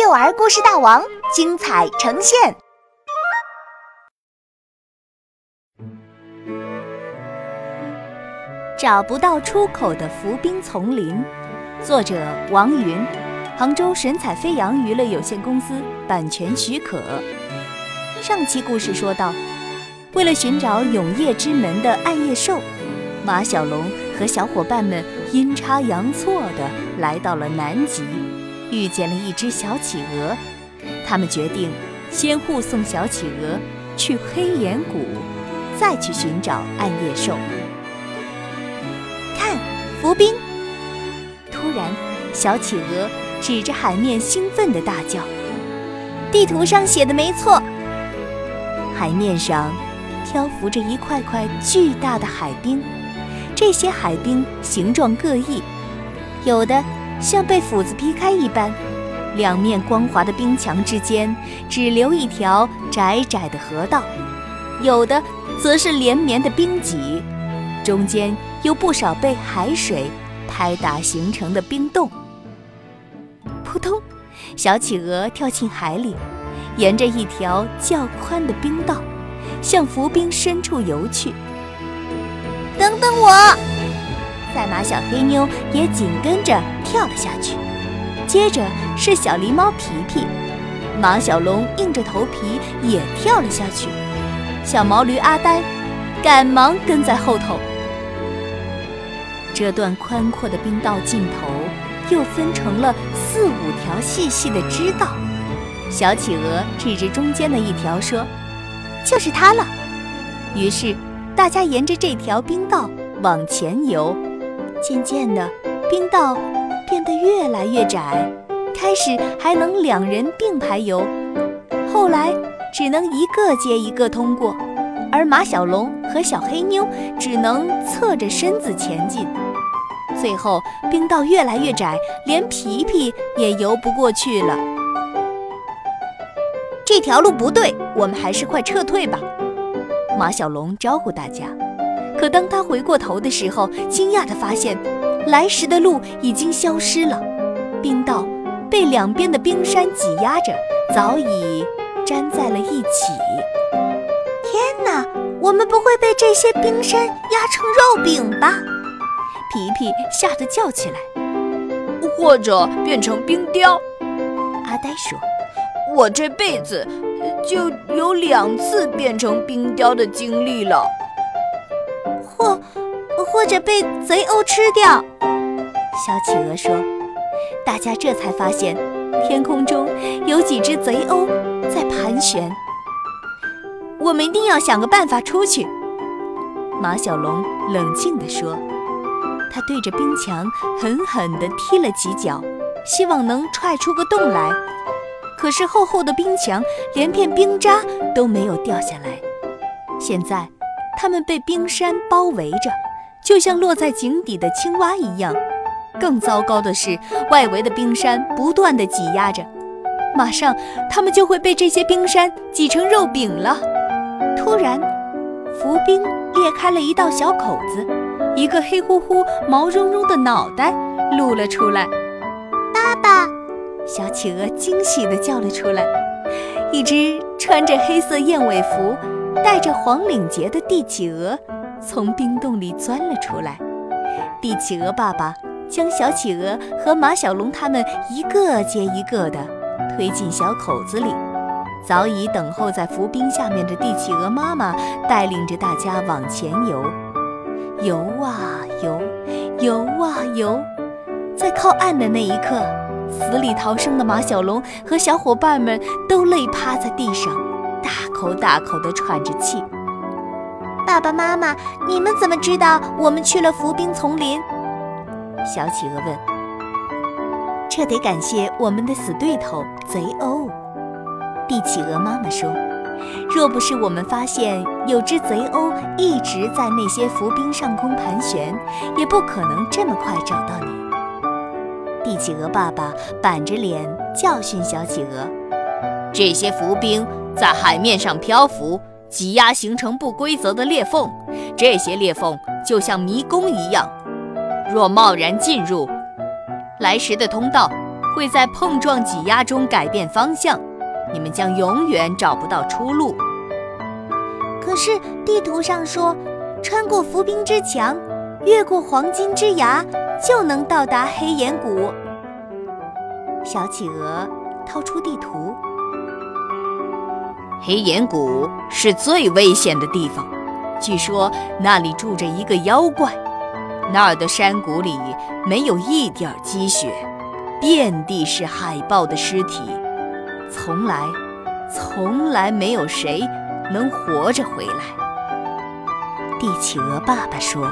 幼儿故事大王精彩呈现。找不到出口的浮冰丛林，作者王云，杭州神采飞扬娱乐有限公司版权许可。上期故事说到，为了寻找永夜之门的暗夜兽，马小龙和小伙伴们阴差阳错地来到了南极。遇见了一只小企鹅，他们决定先护送小企鹅去黑岩谷，再去寻找暗夜兽。看，浮冰！突然，小企鹅指着海面兴奋地大叫：“地图上写的没错，海面上漂浮着一块块巨大的海冰，这些海冰形状各异，有的……”像被斧子劈开一般，两面光滑的冰墙之间只留一条窄窄的河道；有的则是连绵的冰脊，中间有不少被海水拍打形成的冰洞。扑通，小企鹅跳进海里，沿着一条较宽的冰道向浮冰深处游去。等等我！赛马小黑妞也紧跟着跳了下去，接着是小狸猫皮皮，马小龙硬着头皮也跳了下去，小毛驴阿呆赶忙跟在后头。这段宽阔的冰道尽头又分成了四五条细细的支道，小企鹅指着中间的一条说：“就是它了。”于是大家沿着这条冰道往前游。渐渐的，冰道变得越来越窄，开始还能两人并排游，后来只能一个接一个通过，而马小龙和小黑妞只能侧着身子前进。最后，冰道越来越窄，连皮皮也游不过去了。这条路不对，我们还是快撤退吧。马小龙招呼大家。可当他回过头的时候，惊讶地发现，来时的路已经消失了，冰道被两边的冰山挤压着，早已粘在了一起。天哪，我们不会被这些冰山压成肉饼吧？皮皮吓得叫起来。或者变成冰雕？阿呆说：“我这辈子就有两次变成冰雕的经历了。”或，或者被贼鸥吃掉。小企鹅说：“大家这才发现，天空中有几只贼鸥在盘旋。我们一定要想个办法出去。”马小龙冷静地说：“他对着冰墙狠狠地踢了几脚，希望能踹出个洞来。可是厚厚的冰墙连片冰渣都没有掉下来。现在。”他们被冰山包围着，就像落在井底的青蛙一样。更糟糕的是，外围的冰山不断地挤压着，马上他们就会被这些冰山挤成肉饼了。突然，浮冰裂开了一道小口子，一个黑乎乎、毛茸茸的脑袋露了出来。爸爸，小企鹅惊喜地叫了出来。一只穿着黑色燕尾服。带着黄领结的帝企鹅从冰洞里钻了出来，帝企鹅爸爸将小企鹅和马小龙他们一个接一个的推进小口子里。早已等候在浮冰下面的帝企鹅妈妈带领着大家往前游，游啊游，游啊游，在靠岸的那一刻，死里逃生的马小龙和小伙伴们都累趴在地上。大口大口地喘着气。爸爸妈妈，你们怎么知道我们去了浮冰丛林？小企鹅问。这得感谢我们的死对头贼鸥。帝企鹅妈妈说：“若不是我们发现有只贼鸥一直在那些浮冰上空盘旋，也不可能这么快找到你。”帝企鹅爸爸板着脸教训小企鹅：“这些浮冰。”在海面上漂浮，挤压形成不规则的裂缝。这些裂缝就像迷宫一样，若贸然进入，来时的通道会在碰撞挤压中改变方向，你们将永远找不到出路。可是地图上说，穿过浮冰之墙，越过黄金之崖，就能到达黑岩谷。小企鹅掏出地图，黑岩谷是最危险的地方，据说那里住着一个妖怪。那儿的山谷里没有一点积雪，遍地是海豹的尸体，从来，从来没有谁能活着回来。帝企鹅爸爸说。